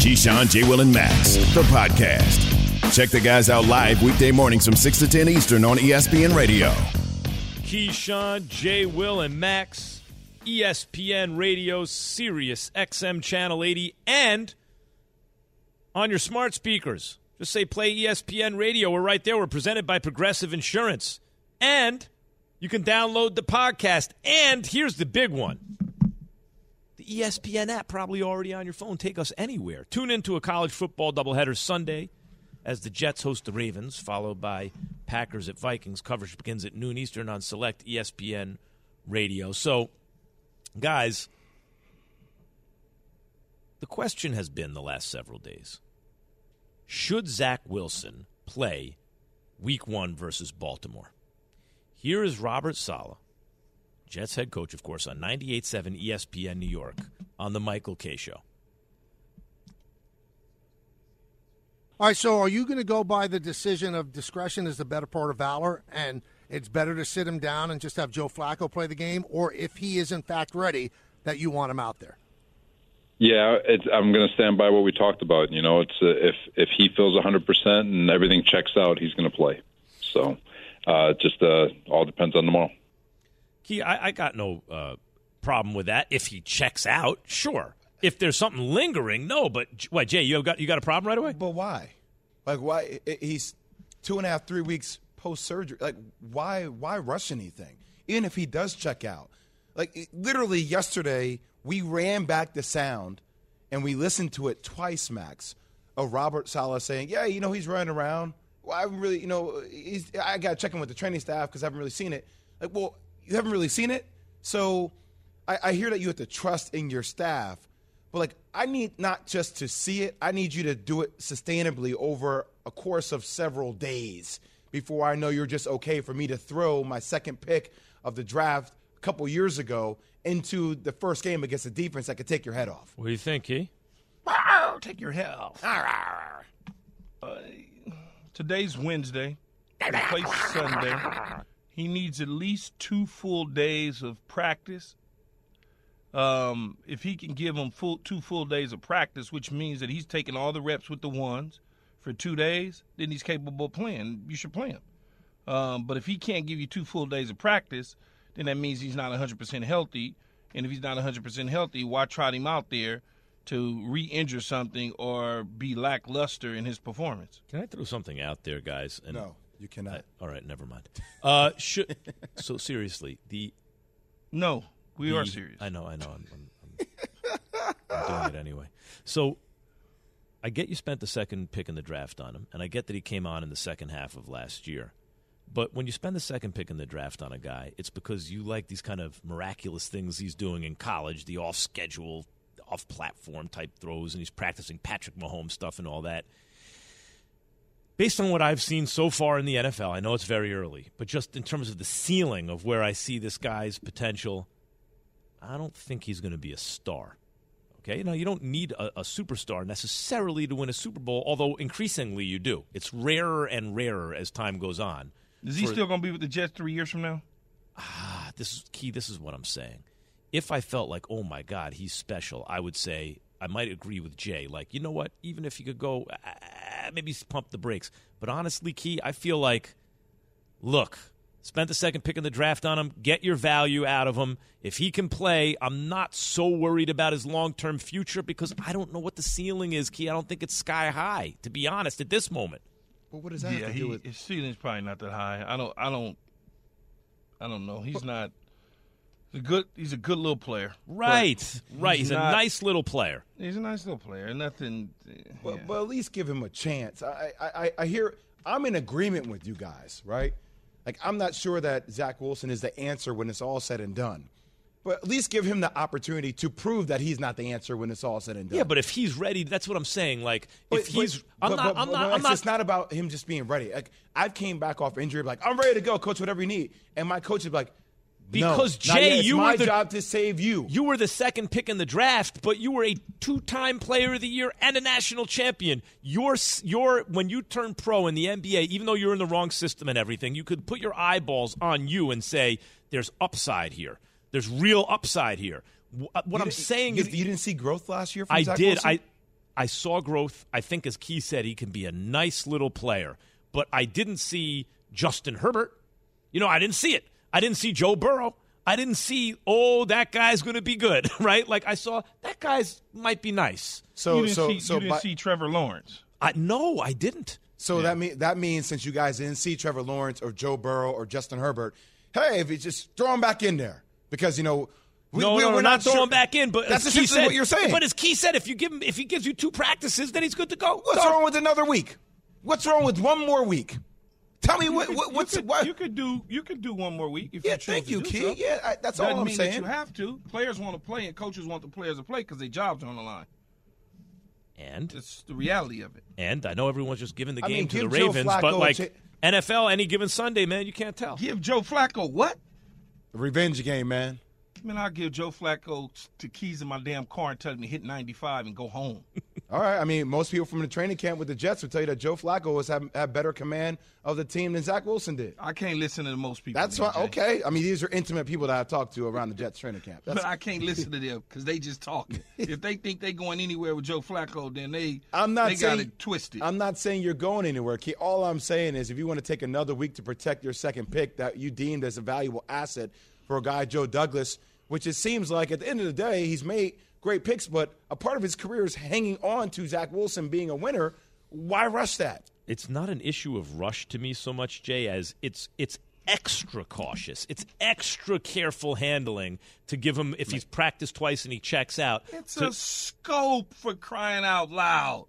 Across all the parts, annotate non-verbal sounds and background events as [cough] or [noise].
Keyshawn, J. Will, and Max, the podcast. Check the guys out live weekday mornings from 6 to 10 Eastern on ESPN Radio. Keyshawn, J. Will, and Max, ESPN Radio, Sirius XM Channel 80, and on your smart speakers. Just say play ESPN Radio. We're right there. We're presented by Progressive Insurance. And you can download the podcast. And here's the big one ESPN app, probably already on your phone. Take us anywhere. Tune into a college football doubleheader Sunday as the Jets host the Ravens, followed by Packers at Vikings. Coverage begins at noon Eastern on select ESPN radio. So, guys, the question has been the last several days should Zach Wilson play week one versus Baltimore? Here is Robert Saleh, Jets head coach, of course, on 98.7 ESPN New York on the Michael Kay Show. All right, so are you going to go by the decision of discretion is the better part of valor, and it's better to sit him down and just have Joe Flacco play the game, or if he is in fact ready, that you want him out there? Yeah, it's, I'm going to stand by what we talked about. You know, it's uh, if if he feels 100 percent and everything checks out, he's going to play. So, uh, just uh, all depends on tomorrow. Key, I, I got no uh, problem with that. If he checks out, sure. If there's something lingering, no. But what, Jay, you got you got a problem right away? But why? Like why? He's two and a half, three weeks post surgery. Like why? Why rush anything? Even if he does check out, like literally yesterday, we ran back the sound and we listened to it twice, Max, of Robert Saleh saying, "Yeah, you know he's running around. Well, I haven't really, you know, he's, I got to check with the training staff because I haven't really seen it. Like, well, you haven't really seen it, so I, I hear that you have to trust in your staff." But like, I need not just to see it, I need you to do it sustainably over a course of several days before I know you're just okay for me to throw my second pick of the draft a couple years ago into the first game against a defense that could take your head off. What do you think, Key? Take your head off. Uh, today's Wednesday. He plays Sunday. He needs at least two full days of practice. Um, if he can give him full two full days of practice, which means that he's taking all the reps with the ones for two days, then he's capable of playing. You should play him. Um, but if he can't give you two full days of practice, then that means he's not 100% healthy. And if he's not 100% healthy, why trot him out there to re injure something or be lackluster in his performance? Can I throw something out there, guys? And No, you cannot. I- all right, never mind. Uh, should [laughs] so seriously the No, we are serious. I know, I know. I'm, I'm, I'm, I'm doing it anyway. So I get you spent the second pick in the draft on him, and I get that he came on in the second half of last year. But when you spend the second pick in the draft on a guy, it's because you like these kind of miraculous things he's doing in college, the off schedule, off platform type throws, and he's practicing Patrick Mahomes stuff and all that. Based on what I've seen so far in the NFL, I know it's very early, but just in terms of the ceiling of where I see this guy's potential, I don't think he's going to be a star. Okay, you know, you don't need a, a, superstar necessarily to win a Super Bowl, although increasingly you do. It's rarer and rarer as time goes on. Is he For- still going to be with the Jets three years from now? Ah, this is key. This is what I'm saying. If I felt like, oh my God, he's special, I would say I might agree with Jay. Like, you know what? Even if you could go, ah, maybe pump the brakes. But honestly, Key, I feel like, look, spent the second pick in the draft on him. Get your value out of him. If he can play, I'm not so worried about his long term future because I don't know what the ceiling is, Key. I don't think it's sky high, to be honest, at this moment. Well, what does that yeah, have to he, do with? his ceiling's probably not that high. I don't. I don't. I don't know. He's not. He's a good. He's a good little player. but Right, right. He's, a not- nice little player. He's a nice little player. Nothing. But, yeah. but at least give him a chance. I, I, I- I hear. I'm in agreement with you guys, right? Like I'm not sure that Zach Wilson is the answer when it's all said and done. but at least give him the opportunity to prove that he's not the answer when it's all said and done. Yeah, but if he's ready, that's what I'm saying. Like if But- he's, but- I'm but- not, but- I'm not, I'm it's, not. it's not about him just being ready. Like I've came back off injury, like I'm ready to go, coach. Whatever you need, and my coach is like, no, Because, not Jay, yet. You were my the- job to save you. You were the second pick in the draft, but you were a two-time Player of the Year and a national champion. Your, your, when you turned pro in the NBA, even though you're in the wrong system and everything, you could put your eyeballs on you and say, "There's upside here. There's real upside here." Uh, What You I'm saying you, is, you didn't see growth last year. I Zach did. Wilson? I I saw growth. I think, as Key said, he can be a nice little player. But I didn't see Justin Herbert. You know, I didn't see it. I didn't see Joe Burrow. I didn't see, oh, that guy's going to be good, [laughs] right? Like I saw that guy's might be nice. so you didn't so see, so you didn't by- see Trevor Lawrence. I no, I didn't. So that mean that means since you guys didn't see Trevor Lawrence or Joe Burrow or Justin Herbert, hey, if you just throw him back in there because you know we, no, we, no, no, we're not throwing sure- back in. But that's as Key essentially said, what you're saying. But as Key said, if you give him, if he gives you two practices, then he's good to go. What's Done. wrong with another week? What's wrong with one more week? Tell me what, what what's you could, what? you could do you could do one more week if yeah, you choose thank to you, do Key. so. Yeah, I, that's Doesn't all I'm mean saying. that you have to. Players want to play, and coaches want the players to play because their jobs are on the line. And It's the reality of it. and I know everyone's just giving the I game mean, to the Joe Ravens, Flacco but like cha- NFL, any given Sunday, man, you can't tell. Give Joe Flacco what? Revenge game, man. Man, I'll give Joe Flacco the keys in my damn car and tell him to hit 95 and go home. [laughs] All right. I mean, most people from the training camp with the Jets would tell you that Joe Flacco was have, have better command of the team than Zach Wilson did. I can't listen to most people. That's why. Okay. I mean, these are intimate people that I talked to around the Jets training camp. That's, But I can't listen to them because they just talking. [laughs] if they think they going anywhere with Joe Flacco, then they I'm not they saying got it twisted. I'm not saying you're going anywhere. Key. All I'm saying is, if you want to take another week to protect your second pick that you deemed as a valuable asset for a guy Joe Douglas, which it seems like at the end of the day he's made great picks, but a part of his career is hanging on to Zach Wilson being a winner. Why rush that? it's not an issue of rush to me so much, Jay, as it's it's extra cautious. It's extra careful handling to give him if he's practiced twice and he checks out. it's to- a scope for crying out loud.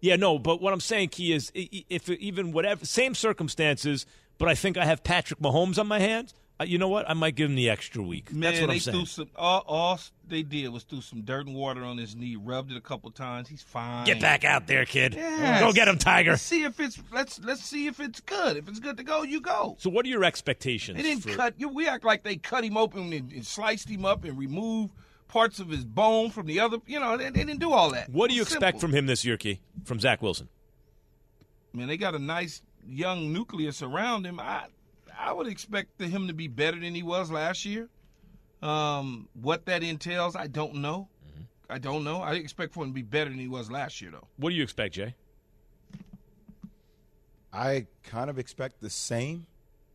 yeah, no, but what I'm saying, Key, is i- i- if even whatever same circumstances, but I think I have Patrick Mahomes on my hands. Uh, you know what? I might give him the extra week. Man, That's what they I'm saying. threw some. All, all they did was threw some dirt and water on his knee, rubbed it a couple times. He's fine. Get back out there, kid. Yes. Go get him, Tiger. Let's see if it's let's let's see if it's good. If it's good to go, you go. So, what are your expectations? They didn't for- cut you. We act like they cut him open and, and sliced him up and removed parts of his bone from the other. You know, they, they didn't do all that. What do you Simple. expect from him this year, Key? From Zach Wilson? Man, they got a nice young nucleus around him. I I would expect him to be better than he was last year. Um, what that entails, I don't know. Mm-hmm. I don't know. I expect for him to be better than he was last year, though. What do you expect, Jay? I kind of expect the same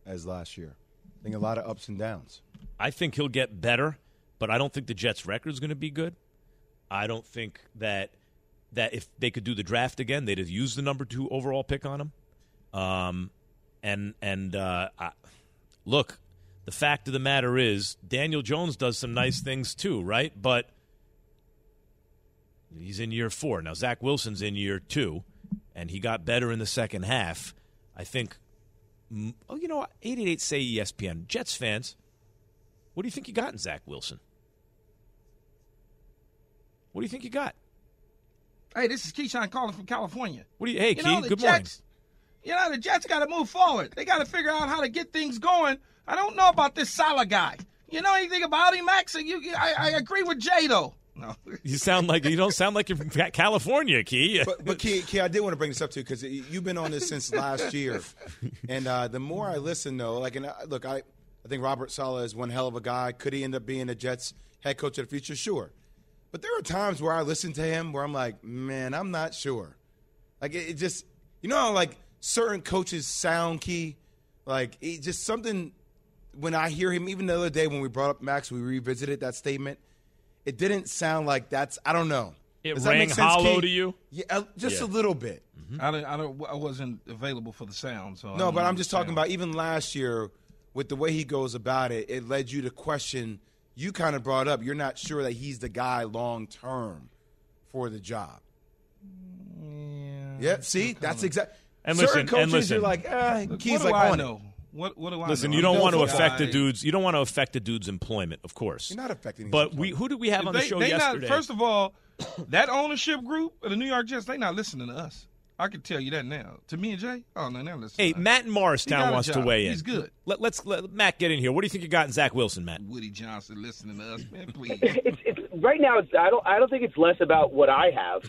as last year. I think a lot of ups and downs. I think he'll get better, but I don't think the Jets' record is going to be good. I don't think that that if they could do the draft again, they'd have used the number two overall pick on him. Um, and and uh, I, look, the fact of the matter is, Daniel Jones does some nice things too, right? But he's in year four now. Zach Wilson's in year two, and he got better in the second half. I think. Oh, you know, what? eight eight eight say ESPN Jets fans. What do you think you got in Zach Wilson? What do you think you got? Hey, this is Keyshawn calling from California. What do you? Hey, you Key. know, good morning. Jets, You know, the Jets got to move forward. They got to figure out how to get things going. I don't know about this Saleh guy. You know anything about him, Max? You, I, I agree with Jay though. No. [laughs] You sound like you don't sound like you're from California, Key. But, but Key, Key, I did want to bring this up too because you've been on this since last year, and uh, the more I listen, though, like, and uh, look, I, I think Robert Saleh is one hell of a guy. Could he end up being the Jets head coach of the future? Sure, but there are times where I listen to him where I'm like, man, I'm not sure. Like, it, it just, you know, how, like certain coaches sound key, like it just something. When I hear him, even the other day when we brought up Max, we revisited that statement. It didn't sound like that's. I don't know. It Does that rang make sense, hollow Key? to you? Yeah, uh, just Yeah. a little bit. I don't, I don't. I wasn't available for the sound. So No, but I'm just talking sound. about even last year with the way he goes about it, it led you to question. You kind of brought up you're not sure that he's the guy long term for the job. Yeah. Yeah, see, that's exact. And certain listen- and listen. you're like, eh, Key's what do like I on know? it. What what do I Listen, know? you don't want to no affect the dudes. You don't want to affect the dude's employment, of course. You're not affecting his But we, who did we have on the show they yesterday? Not, first of all, that ownership group of the New York Jets, they not listening to us. I can tell you that now. To me and Jay, oh no, they're listening. hey, to. Matt in He got Morristown wants to weigh in. He's good. Let, let's let Matt get in here. What do you think you got in Zach Wilson, Matt? Woody Johnson listening to us, man. [laughs] Please. it's, it's right now. It's, I don't. I don't think it's less about what I have.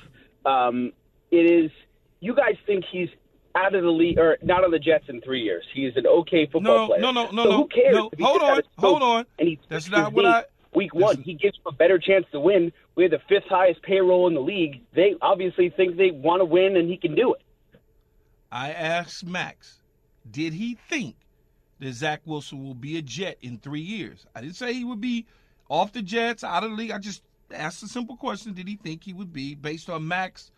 Um, it is. You guys think he's out of the league or not on the Jets in three years? He is an okay football No, player. no, no, no, so no, Who cares? no. Hold on, hold on. And he That's not what I- Week one, he gives a better chance to win. We have the fifth highest payroll in the league. They obviously think they want to win, and he can do it. I asked Max, did he think that Zach Wilson will be a Jet in three years? I didn't say he would be off the Jets, out of the league. I just asked a simple question: Did he think he would be, based on Max's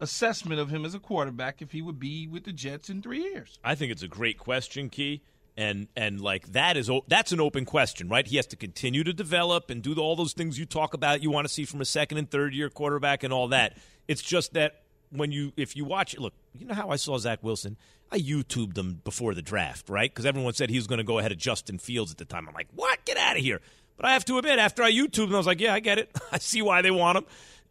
assessment of him as a quarterback, if he would be with the Jets in three years? I think it's a great question, Key. And and like that is that's an open question, right? He has to continue to develop and do all those things you talk about. You want to see from a second and third year quarterback and all that. It's just that when you if you watch look, you know how I saw Zach Wilson. I YouTubed him before the draft, right? Because everyone said he was going to go ahead of Justin Fields at the time. I'm like, what? Get out of here! But I have to admit, after I YouTubed him, I was like, yeah, I get it. [laughs] I see why they want him.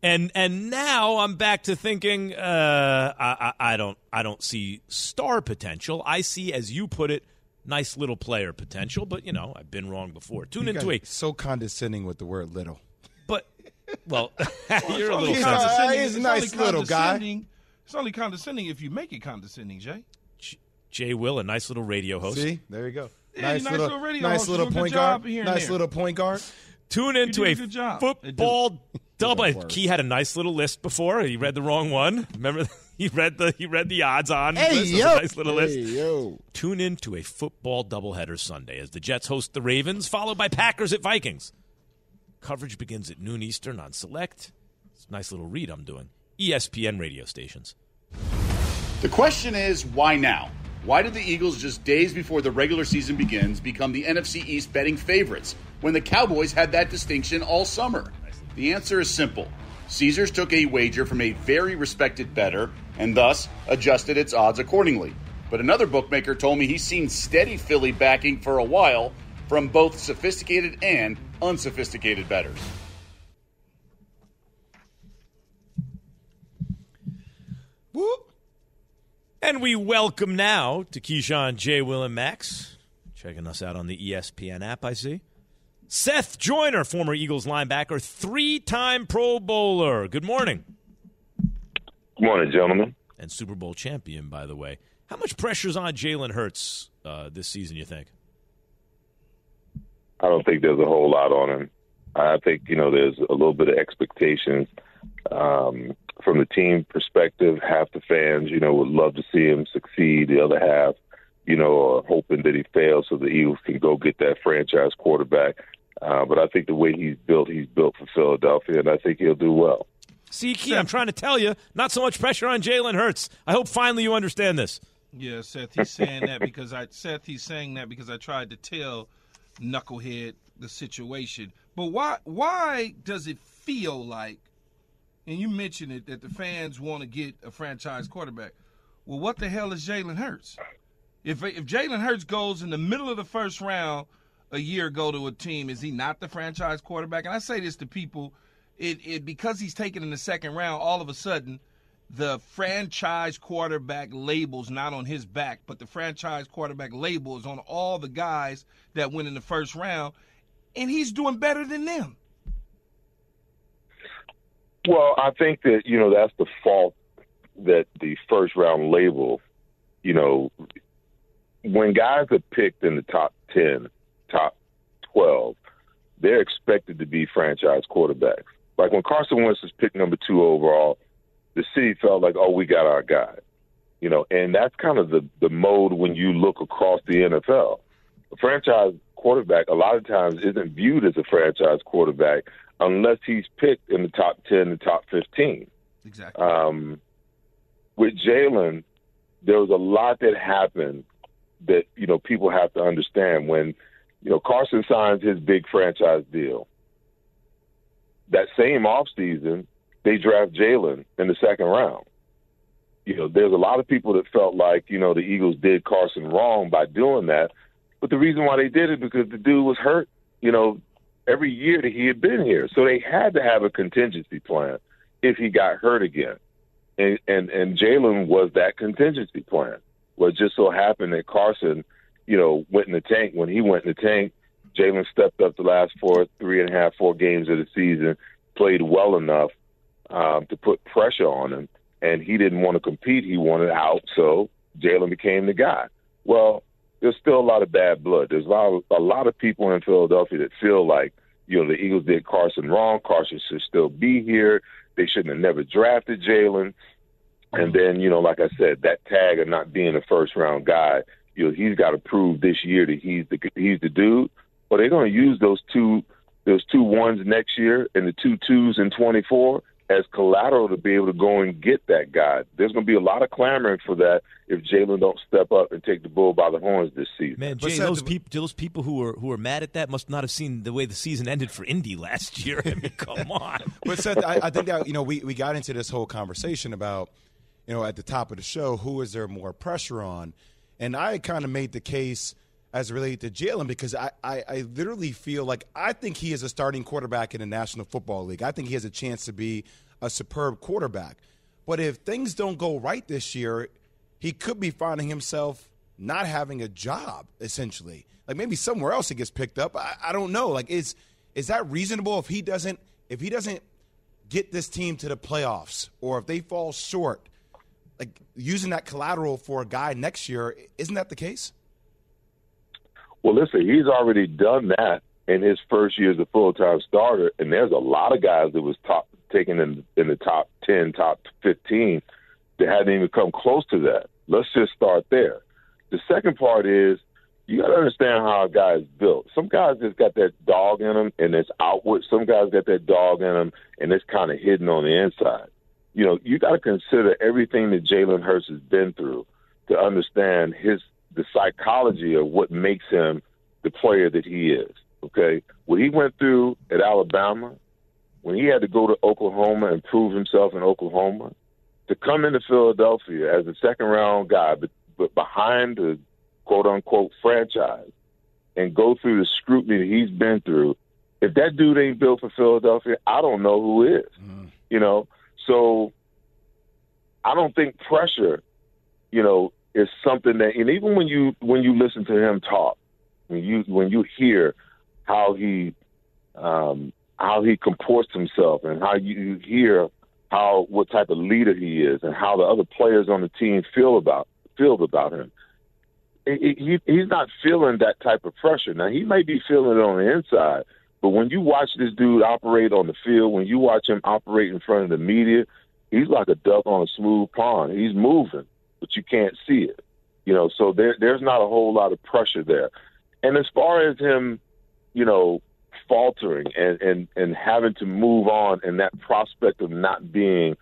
And and now I'm back to thinking, uh, I, I, I don't I don't see star potential. I see, as you put it, nice little player potential. But you know, I've been wrong before. Tune You into guys a so condescending with the word little. but well, [laughs] you're a little He's condescending- he's a it's nice only little guy. condescending- It's only condescending if you make it condescending, Jay. Jay Will, a nice little radio host. See, there you go. Yeah, nice, nice little, little radio nice host. Little do a good point guard. Nice there. little point guard. Tune into did a, a good job. football double. Good. Key had a nice little list before. He read the wrong one. Remember, [laughs] he read the he read the odds on. Hey, list. It yo. a nice little list. Hey, yo. Tune in to a football doubleheader Sunday as the Jets host the Ravens, followed by Packers at Vikings. Coverage begins at noon Eastern on select. It's a nice little read I'm doing. ESPN radio stations. The question is, why now? Why did the Eagles, just days before the regular season begins, become the NFC East betting favorites when the Cowboys had that distinction all summer? The answer is simple. Caesars took a wager from a very respected bettor and thus adjusted its odds accordingly. But another bookmaker told me he's seen steady Philly backing for a while from both sophisticated and unsophisticated bettors. And we welcome now to Keyshawn, J. Will, and Max. Checking us out on the ESPN app, I see. Seth Joyner, former Eagles linebacker, three time Pro Bowler. Good morning. Good morning, gentlemen. And Super Bowl champion, by the way. How much pressure's on Jalen Hurts uh, this season, you think? I don't think there's a whole lot on him. I think you know there's a little bit of expectations um, from the team perspective. Half the fans, you know, would love to see him succeed. The other half, you know, are hoping that he fails so the Eagles can go get that franchise quarterback. Uh, but I think the way he's built, he's built for Philadelphia, and I think he'll do well. See, Key, I'm trying to tell you, not so much pressure on Jalen Hurts. I hope finally you understand this. Yeah, Seth, he's saying that because I Seth, he's saying that because I tried to tell Knucklehead the situation. But why why does it feel like and you mentioned it that the fans want to get a franchise quarterback? Well, what the hell is Jalen Hurts? If if Jalen Hurts goes in the middle of the first round a year ago to a team, is he not the franchise quarterback? And I say this to people, it, it because he's taken in the second round, all of a sudden the franchise quarterback label's not on his back, but the franchise quarterback label is on all the guys that went in the first round, and he's doing better than them. Well, I think that you know that's the fault that the first round label, you know, when guys are picked in the top ten, top twelve, they're expected to be franchise quarterbacks. Like when Carson Wentz was picked number two overall, the city felt like, oh, we got our guy, you know, and that's kind of the the mode when you look across the NFL. A franchise quarterback a lot of times isn't viewed as a franchise quarterback unless he's picked in the top 10, the top 15. Exactly. Um, with Jalen, there was a lot that happened that, you know, people have to understand. When, you know, Carson signs his big franchise deal, that same offseason, they draft Jalen in the second round. you know, there's a lot of people that felt like, you know, the Eagles did Carson wrong by doing that. But the reason why they did it because the dude was hurt, you know, every year that he had been here. So they had to have a contingency plan if he got hurt again. And and, and Jalen was that contingency plan. Well, it just so happened that Carson, you know, went in the tank. When he went in the tank, Jalen stepped up the last four, three and a half, four games of the season, played well enough um, to put pressure on him and he didn't want to compete. He wanted out, so Jalen became the guy. Well, there's still a lot of bad blood. There's a lot of, a lot of people in Philadelphia that feel like you know the Eagles did Carson wrong. Carson should still be here. They shouldn't have never drafted Jalen. And then you know, like I said, that tag of not being a first round guy, you know, he's got to prove this year that he's the he's the dude. But they're going to use those two those two ones next year and the two twos in 24 as collateral to be able to go and get that guy. There's going to be a lot of clamoring for that if Jalen don't step up and take the bull by the horns this season. Man, Jay, those people, those people who are who are mad at that must not have seen the way the season ended for Indy last year. I mean, come [laughs] on. but Seth, I, I think that you know we we got into this whole conversation about you know at the top of the show who is there more pressure on, and I kind of made the case as related to Jalen because I, I, I, literally feel like I think he is a starting quarterback in the National Football League. I think he has a chance to be a superb quarterback. But if things don't go right this year, he could be finding himself not having a job, essentially. Like maybe somewhere else he gets picked up. I, I don't know. Like is is that reasonable if he doesn't if he doesn't get this team to the playoffs or if they fall short, like using that collateral for a guy next year, isn't that the case? Well, listen, he's already done that in his first year as a full time starter, and there's a lot of guys that was top taken in in the top ten, top fifteen that hadn't even come close to that. Let's just start there. The second part is you got to understand how a guy is built. Some guys just got that dog in them and it's outward. Some guys got that dog in them and it's kind of hidden on the inside. You know, you got to consider everything that Jalen Hurts has been through to understand his the psychology of what makes him the player that he is. Okay, what he went through at Alabama, when he had to go to Oklahoma and prove himself in Oklahoma, to come into Philadelphia as a second round guy, but, but behind the quote unquote franchise, and go through the scrutiny that he's been through. If that dude ain't built for Philadelphia, I don't know who is. Mm. You know, so I don't think pressure, you know, is something that, and even when you when you listen to him talk, when you when you hear how he um, how he comports himself and how you hear how what type of leader he is and how the other players on the team feel about feel about him. He, he he's not feeling that type of pressure. Now he may be feeling it on the inside, but when you watch this dude operate on the field, when you watch him operate in front of the media, he's like a duck on a smooth pond. He's moving, but you can't see it. You know, so there there's not a whole lot of pressure there. And as far as him, you know, faltering and, and, and having to move on and that prospect of not being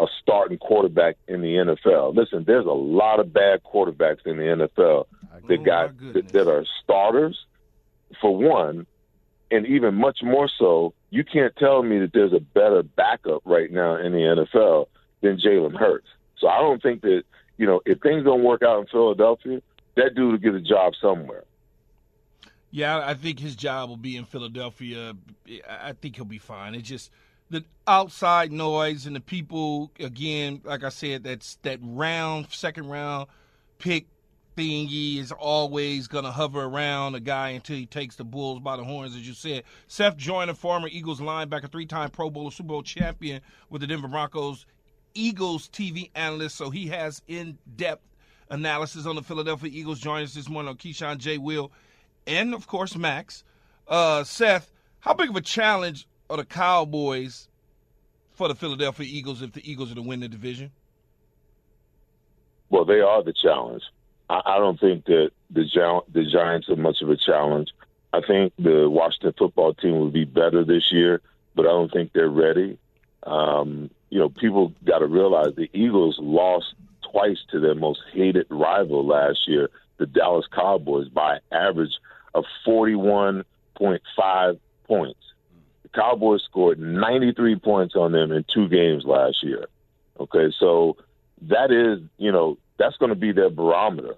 a starting quarterback in the NFL. Listen, there's a lot of bad quarterbacks in the NFL that got that, that are starters for one, and even much more so, you can't tell me that there's a better backup right now in the NFL than Jalen Hurts. So I don't think that, you know, if things don't work out in Philadelphia, that dude will get a job somewhere. Yeah, I think his job will be in Philadelphia. I think he'll be fine. It's just the outside noise and the people again, like I said, that's that round, second round pick thingy is always going to hover around a guy until he takes the Bulls by the horns, as you said. Seth Joyner, former Eagles linebacker, three time Pro Bowl, Super Bowl champion with the Denver Broncos, Eagles TV analyst, so he has in depth analysis on the Philadelphia Eagles. Join us this morning on Keyshawn J. Will and of course Max. Uh, Seth, how big of a challenge are the Cowboys for the Philadelphia Eagles if the Eagles are to win the division? Well, they are the challenge. I, I don't think that the the Giants are much of a challenge. I think the Washington football team will be better this year, but I don't think they're ready. Um, you know, people got to realize the Eagles lost twice to their most hated rival last year, the Dallas Cowboys, by average of 41.5 points. The Cowboys scored 93 points on them in two games last year. Okay, so that is, you know, that's going to be their barometer,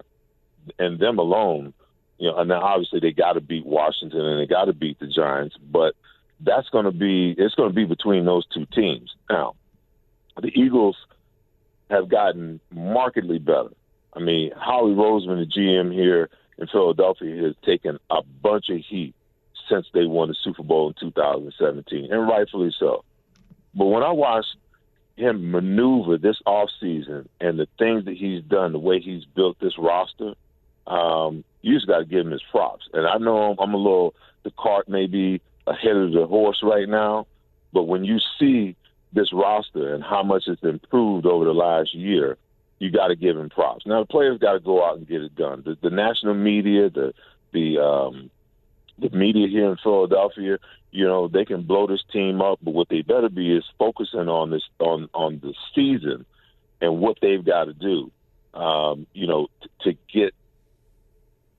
and them alone. You know, and then obviously they got to beat Washington and they got to beat the Giants, but that's going to be it's going to be between those two teams. Now, the Eagles have gotten markedly better. I mean, Howie Roseman, the GM here in Philadelphia, has taken a bunch of heat since they won the Super Bowl in 2017, and rightfully so. But when I watched him maneuver this offseason and the things that he's done, the way he's built this roster, um, you just got to give him his props. And I know I'm a little, the cart may be ahead of the horse right now, but when you see this roster and how much it's improved over the last year, you got to give him props. Now the players got to go out and get it done. The, the national media, the the um, the media here in Philadelphia, you know, they can blow this team up, but what they better be is focusing on this on on the season and what they've got to do, um, you know, t- to get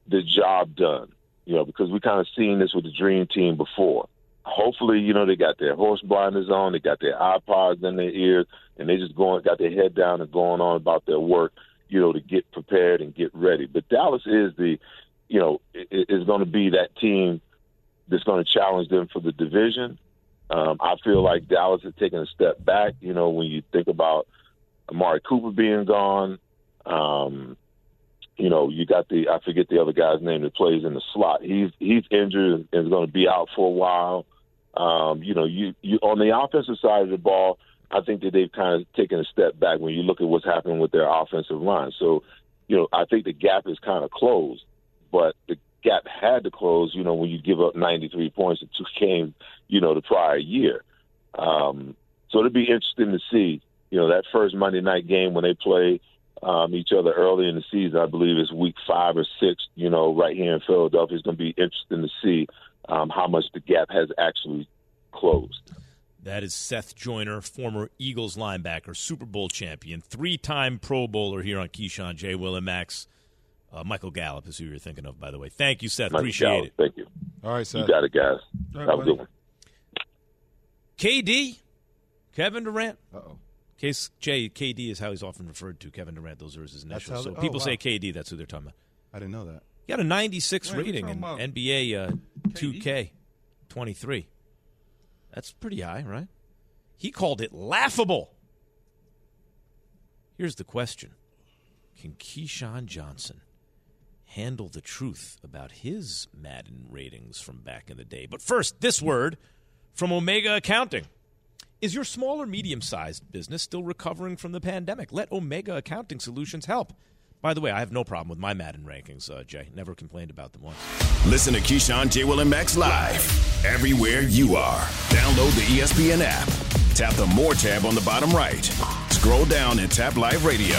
the job done. You know, because we kind of seen this with the Dream Team before. Hopefully, you know, they got their horse blinders on, they got their iPods in their ears, and they just going got their head down and going on about their work, you know, to get prepared and get ready. But Dallas is the, you know, is going to be that team that's going to challenge them for the division. Um, I feel like Dallas has taken a step back. You know, when you think about Amari Cooper being gone, um, you know, you got the I forget the other guy's name that plays in the slot. He's he's injured and is going to be out for a while. Um, you know, you you on the offensive side of the ball, I think that they've kind of taken a step back when you look at what's happening with their offensive line. So, you know, I think the gap is kind of closed, but the gap had to close. You know, when you give up 93 points in two [laughs] games, you know, the prior year. Um, so it'll be interesting to see. You know, that first Monday night game when they play um, each other early in the season. I believe it's week five or six. You know, right here in Philadelphia, it's going to be interesting to see um, how much the gap has actually closed. That is Seth Joyner, former Eagles linebacker, Super Bowl champion, three-time Pro Bowler here on Keyshawn J. Will and Max. Uh, Michael Gallup is who you're thinking of, by the way. Thank you, Seth. Michael Appreciate Gallup, it. Thank you. All right, Seth. You got it, guys. All right, Have a good one. KD, Kevin Durant. Uh-oh. Case J, KD is how he's often referred to. Kevin Durant, those are his initials. So oh, people wow. say KD, that's who they're talking about. I didn't know that. He got a 96 Wait, rating in about? NBA uh, 2K 23. That's pretty high, right? He called it laughable. Here's the question Can Keyshawn Johnson handle the truth about his Madden ratings from back in the day? But first, this word from Omega Accounting. Is your small or medium sized business still recovering from the pandemic? Let Omega Accounting Solutions help. By the way, I have no problem with my Madden rankings, uh, Jay. Never complained about them once. Listen to Keyshawn, J. Will, and Max live everywhere you are. Download the ESPN app. Tap the More tab on the bottom right. Scroll down and tap Live Radio.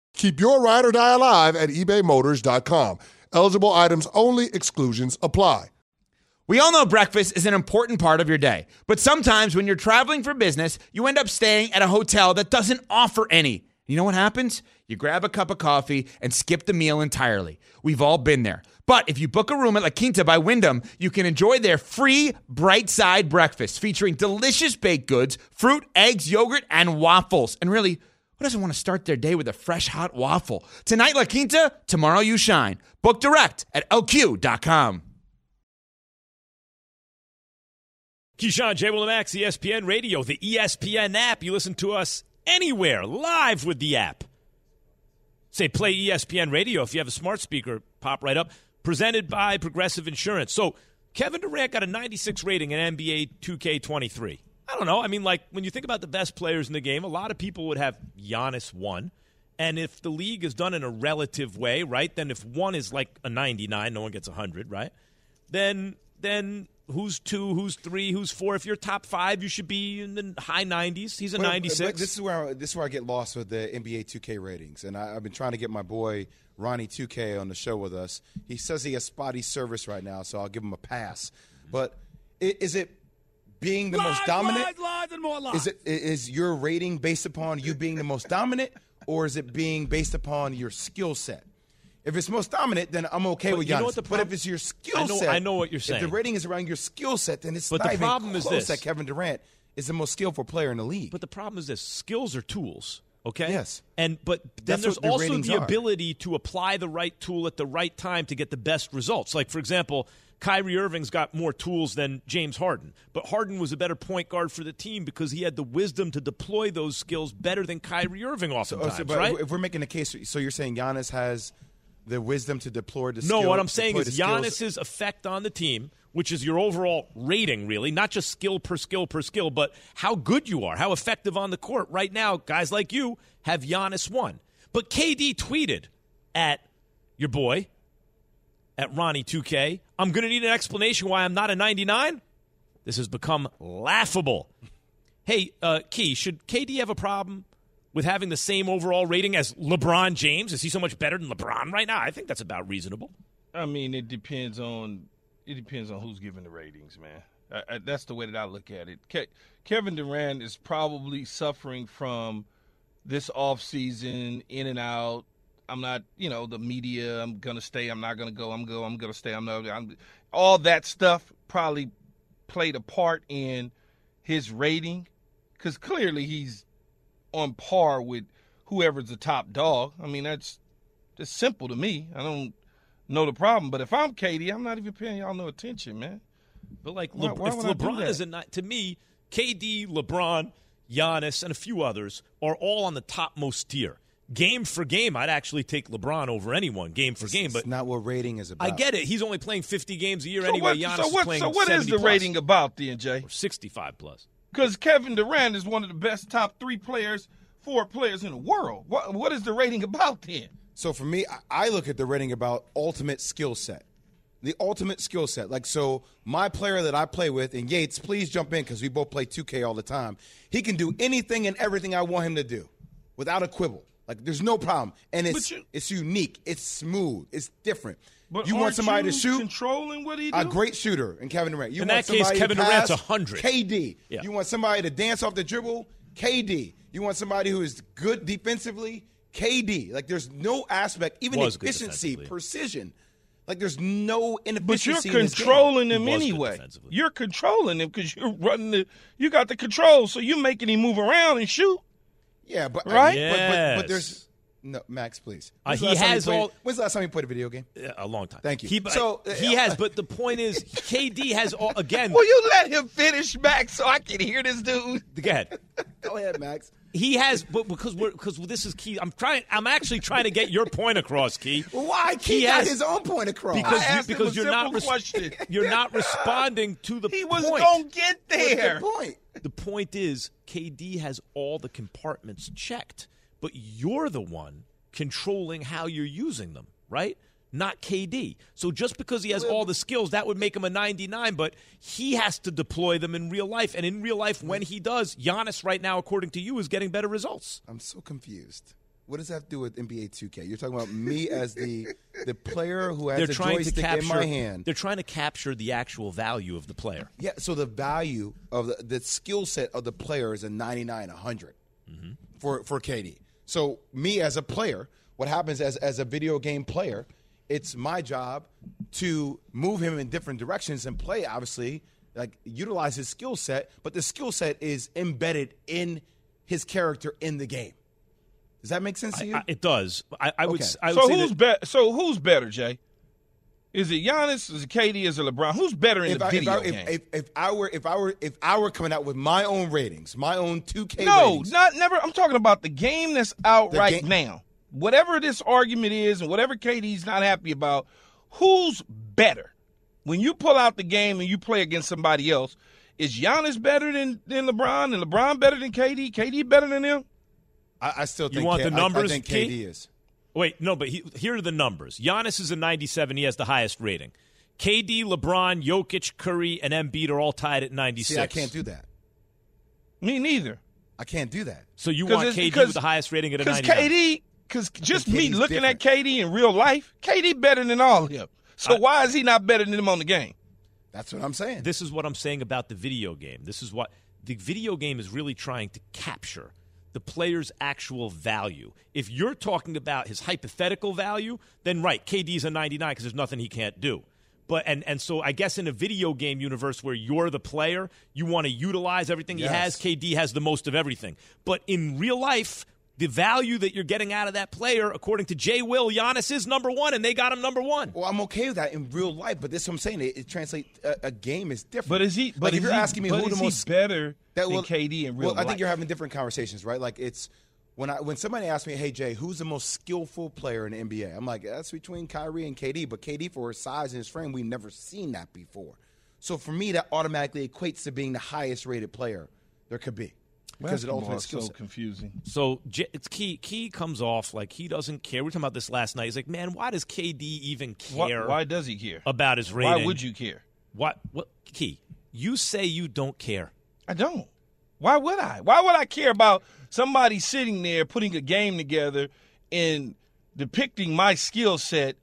Keep your ride or die alive at ebaymotors.com. Eligible items only, exclusions apply. We all know breakfast is an important part of your day, but sometimes when you're traveling for business, you end up staying at a hotel that doesn't offer any. You know what happens? You grab a cup of coffee and skip the meal entirely. We've all been there. But if you book a room at La Quinta by Wyndham, you can enjoy their free bright side breakfast featuring delicious baked goods, fruit, eggs, yogurt, and waffles. And really, who doesn't want to start their day with a fresh hot waffle? Tonight, La Quinta, tomorrow, you shine. Book direct at lq.com. Keyshawn, J. Will and Max, E ESPN Radio, the ESPN app. You listen to us anywhere, live with the app. Say play ESPN Radio. If you have a smart speaker, pop right up. Presented by Progressive Insurance. So Kevin Durant got a 96 rating in NBA 2K23. I don't know. I mean, like when you think about the best players in the game, a lot of people would have Giannis one. And if the league is done in a relative way, right? Then if one is like a 99, no one gets 100, right? Then then who's two, who's three, who's four? If you're top five, you should be in the high 90s. He's a But- 96. but this is where I, this is where I get lost with the NBA 2K ratings, and I, I've been trying to get my boy Ronnie 2K on the show with us. He says he has spotty service right now, so I'll give him a pass. But is it being the most dominant? Lies, lies, and more lies. Is it i- is your rating based upon you being the most dominant, or is it being based upon your skill set? If it's most dominant, then I'm okay But with you Giannis. know what the but if it's your skill set, I know what you're saying. If the rating is around your skill set, then it's But not the even problem is close this. that Kevin Durant is the most skillful player in the league. But the problem is this: skills are tools. Okay. Yes. And but then That's there's the also ratings the are. ability to apply the right tool at the right time to get the best results. Like for example, Kyrie Irving's got more tools than James Harden, but Harden was a better point guard for the team because he had the wisdom to deploy those skills better than Kyrie Irving So, oftentimes. oh, so- but right? if we're making a case, so you're saying Giannis has the wisdom to deploy the No, skill- what I'm saying is the Giannis's effect on the team, which is your overall rating, really, not just skill per skill per skill, but how good you are, how effective on the court. Right now, guys like you have Giannis one. But KD tweeted at your boy, at Ronnie2K, I'm going to need an explanation why I'm not a 99. This has become laughable. Hey, uh, Key, should KD have a problem with having the same overall rating as LeBron James? Is he so much better than LeBron right now? I think that's about reasonable. I mean, it depends on it depends on who's giving the ratings, man. I, I, that's the way that I look at it. Ke- Kevin Durant is probably suffering from this off season, in and out. I'm not, you know, the media. I'm gonna stay. I'm not gonna go. I'm go. I'm gonna stay. I'm not. I'm, all that stuff probably played a part in his rating, because clearly he's on par with whoever's the top dog. I mean, that's just simple to me. I don't know the problem. But if I'm KD, I'm not even paying y'all no attention, man. But like, Why- Le- why if would I do LeBron is a ni- to me, KD, LeBron, Giannis, and a few others are all on the topmost tier. Game for game, I'd actually take LeBron over anyone. Game for game, but It's not what rating is about. I get it. He's only playing 50 games a year So anyway. what, Giannis so what, is playing so what is 70 the plus. rating about then, Jay? 65 plus. Because Kevin Durant is one of the best top three players, four players in the world. What what is the rating about then? So for me, I- I look at the rating about ultimate skill set. The ultimate skill set. Like, so my player that I play with, and Yates, please jump in because we both play 2K all the time. He can do anything and everything I want him to do without a quibble. Like, there's no problem. And it's, it's unique, it's smooth, it's different. But you want aren't somebody you to shoot? controlling what he do? A great shooter in Kevin Durant. You In want that case, somebody Kevin to Durant's pass? 100. KD. Yeah. You want somebody to dance off the dribble? KD. You want somebody who is good defensively? KD. Like there's no aspect, even Was efficiency, precision. Like there's no inefficiency. But you're inefficiency. in this game. controlling him He was good anyway. You're controlling him because you're running the. You got the control, so you're making him move around and shoot. Yeah, but Right? But, but, but there's no Max, please. Uh, he last time you has played- all- When's the last time you played a video game? Yeah, a long time. Thank you. He, So, uh, he has, but the point is, [laughs] KD has all again. Will you let him finish, Max, so I can hear this dude? Go ahead. [laughs] Go ahead, Max. He has, but because we're because this is key. I'm trying. I'm actually trying to get your point across, Key. Why? He He got has- his own point across. Because I you, because you're not res- you're not responding to the [laughs] He was gonna get What's the there. point? The point is, KD has all the compartments checked, but you're the one controlling how you're using them, right? Not KD. So just because he has all the skills, that would make him a 99, but he has to deploy them in real life. And in real life, when he does, Giannis right now, according to you, is getting better results. I'm so confused. What does that have to do with NBA 2K? You're talking about me as the the player who has They're trying to joystick capture in my hand. They're trying to capture the actual value of the player. Yeah, so the value of the, the skill set of the player is a 99, 100 Mm-hmm. for for KD. So me as a player, what happens as as a video game player, it's my job to move him in different directions and play. Obviously, like utilize his skill set, but the skill set is embedded in his character in the game. Does that make sense to you? I, it does. I, I would. Okay. s- I would So say who's better? So who's better, Jay? Is it Giannis? Is it KD? Is it LeBron? Who's better in if the I, if, video I, game? if, if, if I were if I were if I were coming out with my own ratings, my own 2K no, ratings, not never. I'm talking about the game that's out The right game- now. Whatever this argument is, and whatever KD's not happy about, who's better? When you pull out the game and you play against somebody else, Is Giannis better than, than LeBron and LeBron better than KD? KD better than them? I, I still You want K- the numbers, I, think Key? KD is. Wait, no, but he, here are the numbers. Giannis is a 97. He has the highest rating. KD, LeBron, Jokic, Curry, and Embiid are all tied at 96. See, I can't do that. Me neither. I can't do that. So you want KD because- with the highest rating at a Because 99? KD, because just me looking different. at KD in real life, KD better than all of them. So why is he not better than them on the game? That's what I'm saying. This is what I'm saying about the video game. This is what the video game is really trying to capture the player's actual value. If you're talking about his hypothetical value, then right, KD's a 99 because there's nothing he can't do. But and and so I guess in a video game universe where you're the player, you want to utilize everything he has. KD has the most of everything. But in real life, the value that you're getting out of that player, according to Jay Will, Giannis is number one, and they got him number one. Well, I'm okay with that in real life, but this is what I'm saying. It, it translates. A, a game is different. But is he? But like if you're he- asking me but who is the most better that than will- KD in real well, I think you're having different conversations, right? Like it's when I when somebody asks me, "Hey Jay, who's the most skillful player in the NBA?" I'm like, "That's between Kyrie and KD." But KD, for his size and his frame, we've never seen that before. So for me, that automatically equates to being the highest rated player there could be because of the Basketball ultimate is skill so confusing. So J- it's Key Key comes off like he doesn't care. We were talking about this last night. He's like, man, why does KD even Why, care why does he care? about his rating? Why would you care? What? What? Key, you say you don't care. I don't. Why would I? Why would I care about somebody sitting there putting a game together and depicting my skill set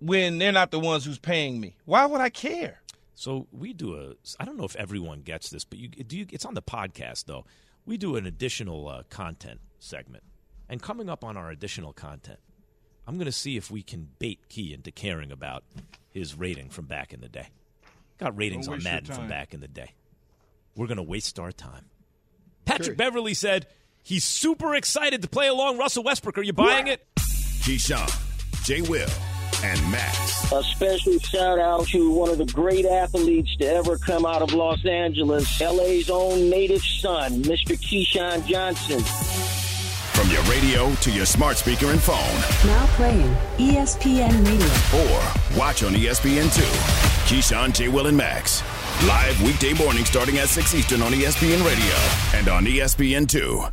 when they're not the ones who's paying me? Why would I care? So we do a. I don't know if everyone gets this, but you do. You, it's on the podcast though. We do an additional uh, content segment, and coming up on our additional content, I'm going to see if we can bait Key into caring about his rating from back in the day. Got ratings on Madden from back in the day. We're going to waste our time. Patrick Beverley said he's super excited to play along Russell Westbrook. Are you buying it? Keyshawn, J. Will, and Max. A special shout out to one of the great athletes to ever come out of Los Angeles, LA's own native son, Mr. Keyshawn Johnson. From your radio to your smart speaker and phone, Now playing ESPN Radio. or watch on E ESPN2. Keyshawn, J. Will, and Max. Live weekday morning starting at 6 Eastern on ESPN Radio and on E ESPN2.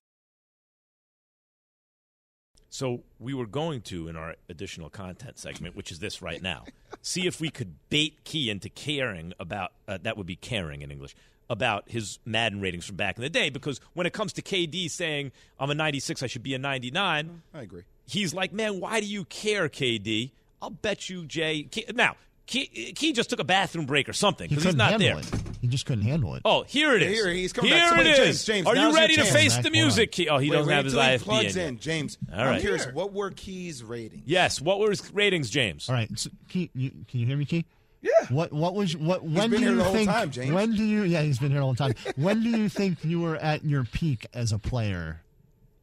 So we were going to in our additional content segment, which is this right now, see if we could bait Key into caring about uh, that would be caring in English about his Madden ratings from back in the day. Because when it comes to KD saying I'm a 96, I should be a 99. I agree. He's like, man, why do you care, KD? I'll bet you, Jay. Now, Key, Key just took a bathroom break or something He because he's couldn't not there. it. He just couldn't handle it. Oh, here it is. Here he's coming Here back. it Somebody- is. James, James, Are you ready to face the music? Key? Oh, he Wait, doesn't wait have his until he IFB plugs in. in, James. All I'm curious, what were Key's ratings? Yes. What were his ratings, James? All right, so, Key, you, can you hear me, Key? Yeah. What What was what? When been do here you the whole think? time, James. When do you? Yeah, he's been here all the time. [laughs] when do you think you were at your peak as a player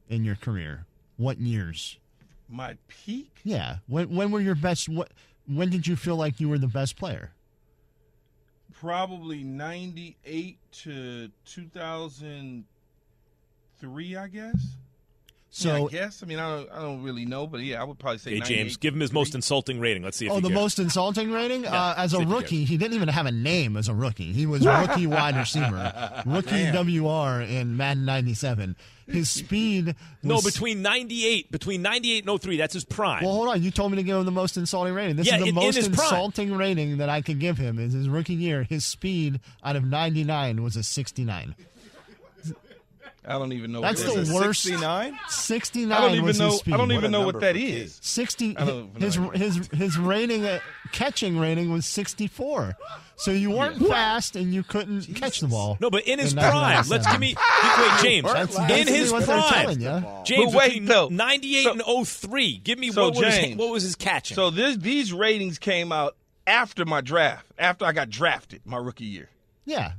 in your career? What years? My peak? Yeah. When When were your best? What? When did you feel like you were the best player? Probably 98 to 2003, I guess. So yeah, I guess. I mean, I don't, I don't really know, but yeah, I would probably say Hey, James, give him his most insulting rating. Let's see if Oh, he the cares. most insulting rating uh, as see a if he rookie. He didn't even have a name as a rookie. He was [laughs] rookie wide receiver, rookie WR in Madden '97. His speed. No, was- between 98, between 98 and 03, that's his prime. Well, hold on. You told me to give him the most insulting rating. This Yeah, is the in- in most his prime. insulting rating that I could give him. Is his rookie year. His speed out of 99 was a 69. I don't even know. That's what the is. worst. 69? 69 I don't even was his know. speed. I don't even What a know what number that for is. kids. 60 his his his rating uh, catching rating was 64 so you weren't fast and you couldn't catch the ball No, but in his prime, let's give me wait, James. That's in his prime. James, But wait, between though. 98 So- and 03. Give me So, what was James, what was his catching? So this these ratings came out after my draft, after I got drafted my rookie year. yeah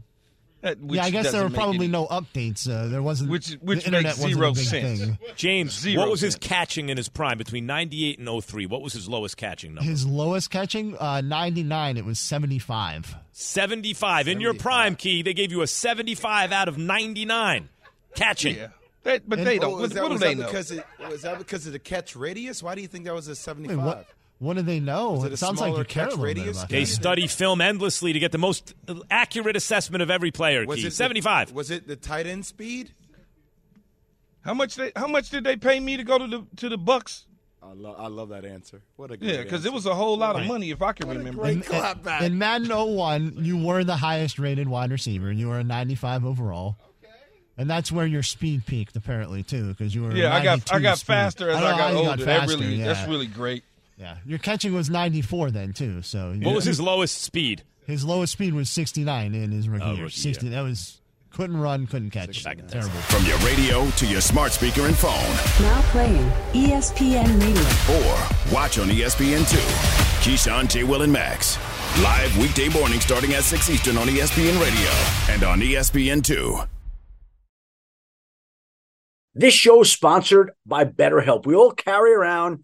That- which yeah i guess there were probably any- no updates uh, there wasn't Which- which the internet makes wasn't zero sense. thing. James, Zero what was his catching in his prime between 98 and 03? What was his lowest catching number? his lowest catching uh 99 it was 75 75. In your prime, Key, they gave you a 75 out of 99 catching. Yeah, They- but And- they Oh, don't. was What, that, was they that because it was that because of the catch radius? Why do you think that was a 75? what what do they know it it, sounds like you care a catch little bit about They that. study film endlessly to get the most accurate assessment of every player, Was Key. it the- 75. was it the tight end speed? How much they? How much did they pay me to go to the to the Bucks? I love, I love that answer. What a great Yeah, because it was a whole lot of money if I can remember. great in, clap back. in Madden 01, you were the highest rated wide receiver. And you were a 95 overall. And that's where your speed peaked, apparently, too, because you were. Yeah, I got I got speed. faster as I I, don't know got how you older. that really yeah. that's really great. Yeah, your catching was 94 then too. So What was his lowest speed? his lowest speed was 69 in his rookie Oh, year. rookie 60. That was couldn't run, couldn't catch. Terrible. From your radio to your smart speaker and phone, Now playing ESPN Radio. or watch on E ESPN2. Keyshawn, J. Will, and Max. Live weekday morning starting at 6 Eastern on ESPN Radio and on E ESPN2. This show is sponsored by BetterHelp. We all carry around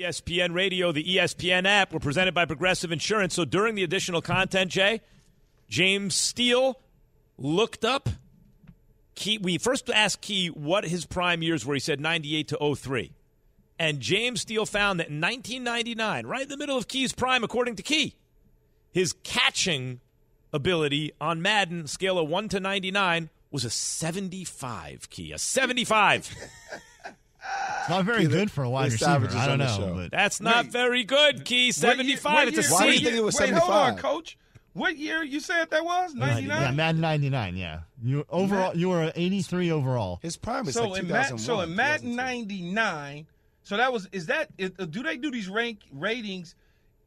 ESPN Radio, the ESPN app, were presented by Progressive Insurance. So during the additional content, Jay, James Steele looked up. Key, we first asked Key what his prime years were. He said 98 to 03. And James Steele found that in 1999, right in the middle of Key's prime, according to Key, his catching ability on Madden, scale of 1 to 99, was a 75 Key. A 75. [laughs] It's not very good for a wide receiver. I don't know. show. But That's not very good, Key. 75. It's a Why do you C. think it was Wait, hold on, Coach. What year you said that was? 99? yeah, 99? Madden 99, yeah. You overall you were 83 overall. His prime is So like in Mad- 2001. so in Madden 99, so that was is that is, uh, do they do these rank ratings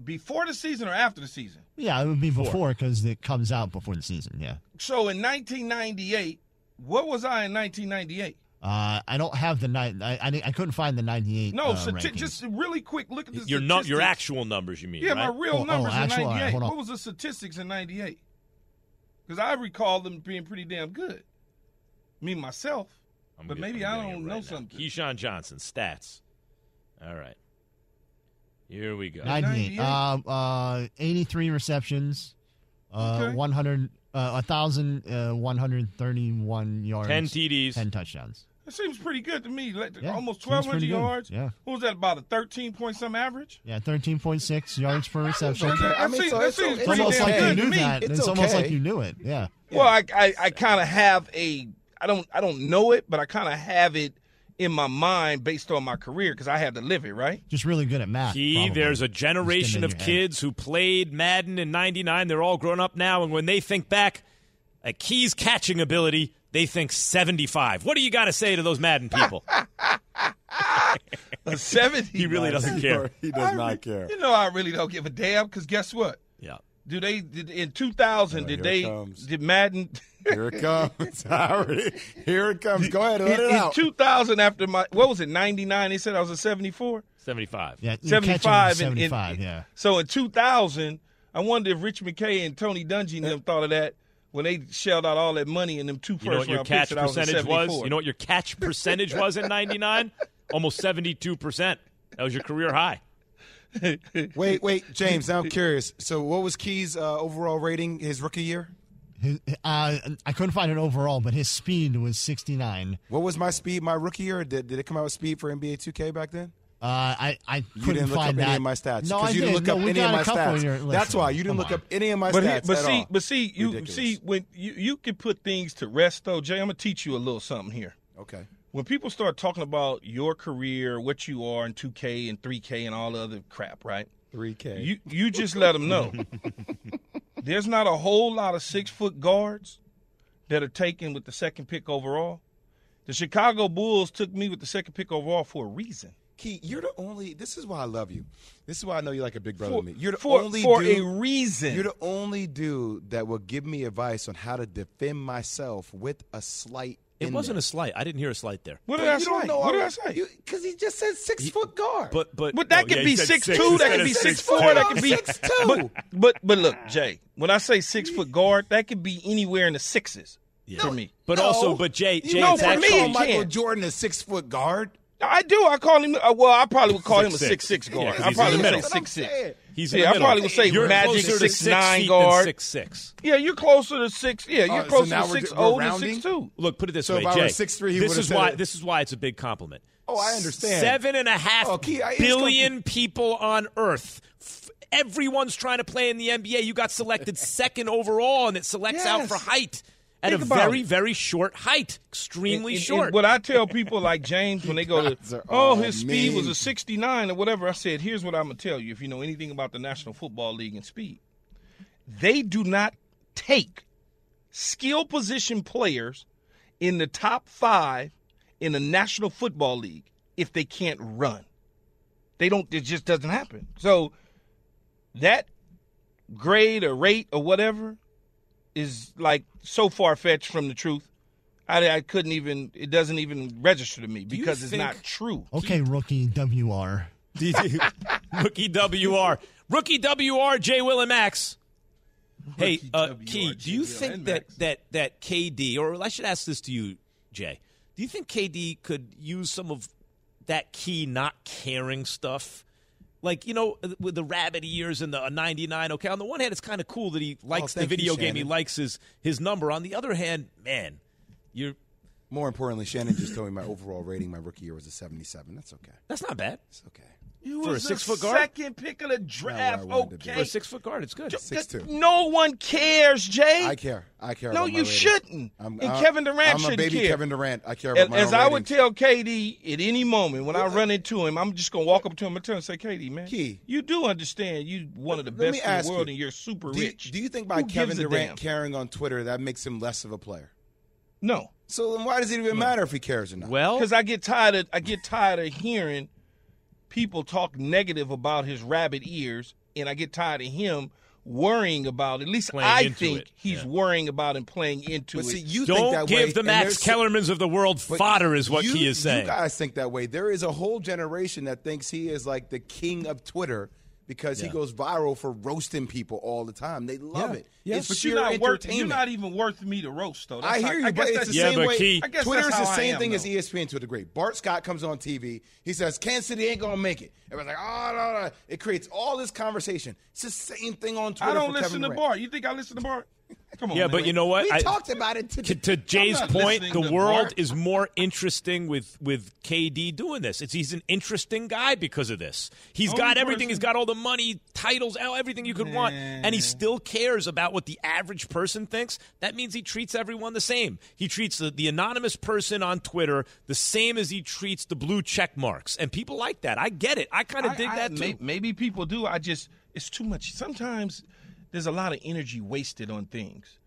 before the season or after the season? Yeah, it would be before because it comes out before the season. Yeah. So in 1998, what was I in 1998? Uh, I don't have the night. I, I I couldn't find the 98. No, uh, so t- just really quick look at the Your, no, your actual numbers, you mean? Yeah, right? my real Oh, oh, numbers actual, in all right, 98. hold on. what was the statistics in 98? Because I recall them being pretty damn good. Me myself, I'm but get- maybe I'm I don't it know right now. something. Keyshawn Johnson, stats. All right. Here we go. 98. 98. Uh, uh, 83 receptions, Uh, Okay. 100, uh, 1,131 yards. 10 TDs. 10 touchdowns. That seems pretty good to me. Like Yeah, almost 1,200 pretty good. yards. Yeah. What was that, about a 13 point some average? Yeah, 13.6 yards per reception. Okay, I mean, so that seems it's pretty almost like you knew that. It's, It's almost like you knew it. Yeah. Well, I I, I kind of have a I don't I don't know it, but I kind of have it in my mind based on my career because I had to live it, right? Just really good at math. Key, probably. there's a generation of getting in kids who played Madden in 99. They're all grown up now. And when they think back at Key's catching ability, they think 75. What do you got to say to those Madden people? [laughs] [laughs] A 70. he really doesn't [laughs] care. He does not care. You know, I really don't give a damn because guess what? Yeah. Do they did, in 2000? Oh, did they did Madden? Here it comes. [laughs] Howard. Here it comes. Go ahead, let in, it out. 2000, after my what was it? 99. They said I was a 74. 75. Yeah, you catch 75. at and- and- 75, yeah. So in 2000, I wonder if Rich McKay and Tony Dungy and them thought of that when they shelled out all that money in them two first You know what your round catch picks that I was a percentage was? You know what your catch percentage was in 99? Almost 72%. That was your career high. [laughs] wait, wait, James. Now I'm curious. So, what was Key's uh, overall rating his rookie year? His, uh, I couldn't find it overall, but his speed was 69. What was my speed my rookie year? Did, did it come out with speed for NBA 2K back then? Uh, I, I couldn't didn't look find up that. any of my stats. No, 'Cause I you didn't look No, up we any got of a my couple stats. of your- That's why you didn't come look on. up any of my but, he- stats but at see, all. but see, you Ridiculous. see when you you can put things to rest though, Jay. I'm gonna teach you a little something here. Okay. When people start talking about your career, what you are in 2K and 3K and all the other crap, right? 3K. You you just let them know. [laughs] There's not a whole lot of six foot guards that are taken with the second pick overall. The Chicago Bulls took me with the second pick overall for a reason. Key, you're the only. This is why I love you. This is why I know you like a big brother For- to me. You're the for- only for dude, a reason. You're the only dude that will give me advice on how to defend myself with a slight. It wasn't a slight. I didn't hear a slight there. What But did I say? What did I say? Because he just said six foot guard. But but But that oh, could yeah, be he said six six two. That could of be six six four. two. That could be Six [laughs] two. But but but look, Jay. When I say six foot guard, that could be anywhere in the sixes for me. But No. also, but Jay, You Jay, know, it's for actually me, it Michael can. Jordan a six foot guard. I do. I call him. Uh, well, I probably would call him a Six, six six. six Yeah, I he's probably would middle. say six six. He's in yeah, the I middle. probably would say You're Magic closer to six six nine feet guard. Than six six. Yeah, you're closer to six. Yeah, you're so closer now to we're six ju- oh we're than rounding? six two. Look, put it this So way, if I Jay. were 6'3", he this is why. it. This is why it's a big compliment. Oh, I understand. Seven and a half Oh, Key, I- it's billion people on Earth. F- Everyone's trying to play in the NBA. You got selected [laughs] second overall, and it selects out for height at Think a very, it. very short height, extremely And- and- short. and what I tell people like James when they go to, oh, all his speed was a 69 or whatever, I said, here's what I'm going to tell you if you know anything about the National Football League and speed. They do not take skill position players in the top five in the National Football League if they can't run. They don't, it just doesn't happen. So that grade or rate or whatever is like so far fetched from the truth. I, I couldn't even. It doesn't even register to me you because it's think- not true. Okay, rookie WR. [laughs] Rookie WR. Rookie WR, J. Will and Max. Hey, uh, Key, do you think that, that, that KD, or I should ask this to you, Jay, do you think KD could use some of that Key not caring stuff? Like, you know, with the rabbit ears and the uh, 99, okay, on the one hand, it's kind of cool that he likes the thank you, video game, he likes his, his number. On the other hand, man, you're More importantly, Shannon just told me my overall rating my rookie year was a 77. That's okay. that's not bad. It's okay. You For a was the six-foot guard? second pick of the draft. Not where I wanted to be. Okay, For a six foot guard, it's good. Ju- Six two. No one cares, Jay. I care. I care. No, about my you rating. shouldn't. I'm, and I'm- Kevin Durant I'm shouldn't baby care. Kevin Durant. I care about As, my as own I would tell KD at any moment when I run into him, I'm just gonna walk up to him and tell him, say, KD, man, Key. you do understand you one of the Let best in the world you, and you're super do you, rich. Do you think by Who Kevin Durant caring on Twitter that makes him less of a player? No, So then why does it even matter if he cares or not? Well, because I get tired of I get tired of hearing people talk negative about his rabbit ears, and I get tired of him worrying about. At least Playing I think it, he's yeah. worrying about and playing into But it. see, you don't that give way, the Max Kellermans of the world fodder, is what you, Key is saying. You guys think that way. There is a whole generation that thinks he is like the king of Twitter because he goes viral for roasting people all the time. They love Yeah. it. Yeah, It's but sheer you're not worth. You're not even worth me to roast, though. I hear how- you, I but it's that's the just- same way. I guess Twitter is the same am, thing as. ESPN to a degree. Bart Scott comes on TV. He says Kansas City ain't gonna make it. Everyone's like, oh no, no. It creates all this conversation. It's the same thing on Twitter. I don't listen Kevin to Durant. Bart. You think I listen to Bart? Come on. yeah, but you know what? We I- talked about it today. to, to Jay's point, the world Bart. is more interesting with with KD doing this. It's he's an interesting guy because of this. He's Only got everything. person- He's got all the money, titles, everything you could want, and he still cares about what the average person thinks. That means he treats everyone the same. He treats the, the anonymous person on Twitter the same as he treats the blue check marks, and people like that. I get it. I kind of dig I- that too. may- Maybe people do. I just it's too much. Sometimes there's a lot of energy wasted on things,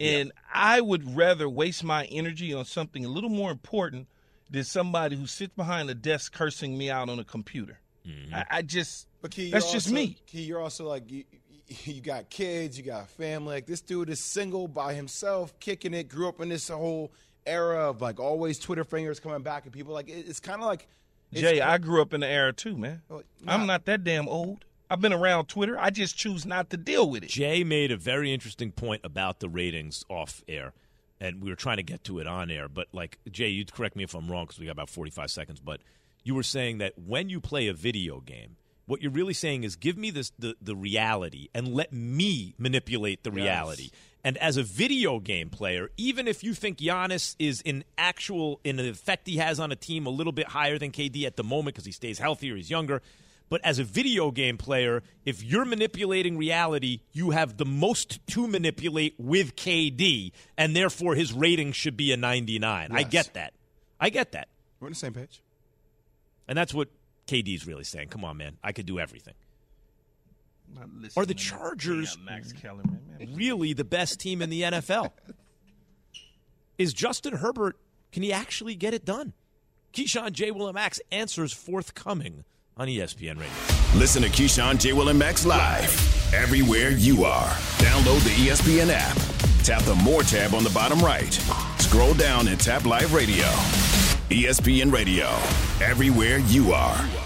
and I would rather waste my energy on something a little more important than somebody who sits behind a desk cursing me out on a computer. Mm-hmm. I, I just But Key, that's you're just also- me. Key, you're also like you, you got kids, you got family. Like this dude is single by himself, kicking it. Grew up in this whole era of like always Twitter fingers coming back, and people like it, it's kind of like it's Jay, I grew up in the era too, man. Well, I'm not that damn old. I've been around Twitter. I just choose not to deal with it. Jay made a very interesting point about the ratings off air, and we were trying to get to it on air. But like Jay, you'd correct me if I'm wrong because we got about 45 seconds. But you were saying that when you play a video game, what you're really saying is give me this the the reality and let me manipulate the Yes. reality. And as a video game player, even if you think Giannis is in actual in the effect he has on a team a little bit higher than KD at the moment because he stays healthier, he's younger. But as a video game player, if you're manipulating reality, you have the most to manipulate with KD, and therefore his rating should be a 99. I get that. I get that. we're on the same page. And that's what KD's really saying. Come on, man. I could do everything. Not Are the Chargers damn Max Kellerman, really the best team in the NFL? [laughs] Is Justin Herbert, can he actually get it done? Keyshawn J. Will Max answers forthcoming on ESPN Radio. Listen to Keyshawn, J. Will, and Max live everywhere you are. Download the ESPN app. Tap the More tab on the bottom right. Scroll down and tap Live Radio. ESPN Radio, everywhere you are.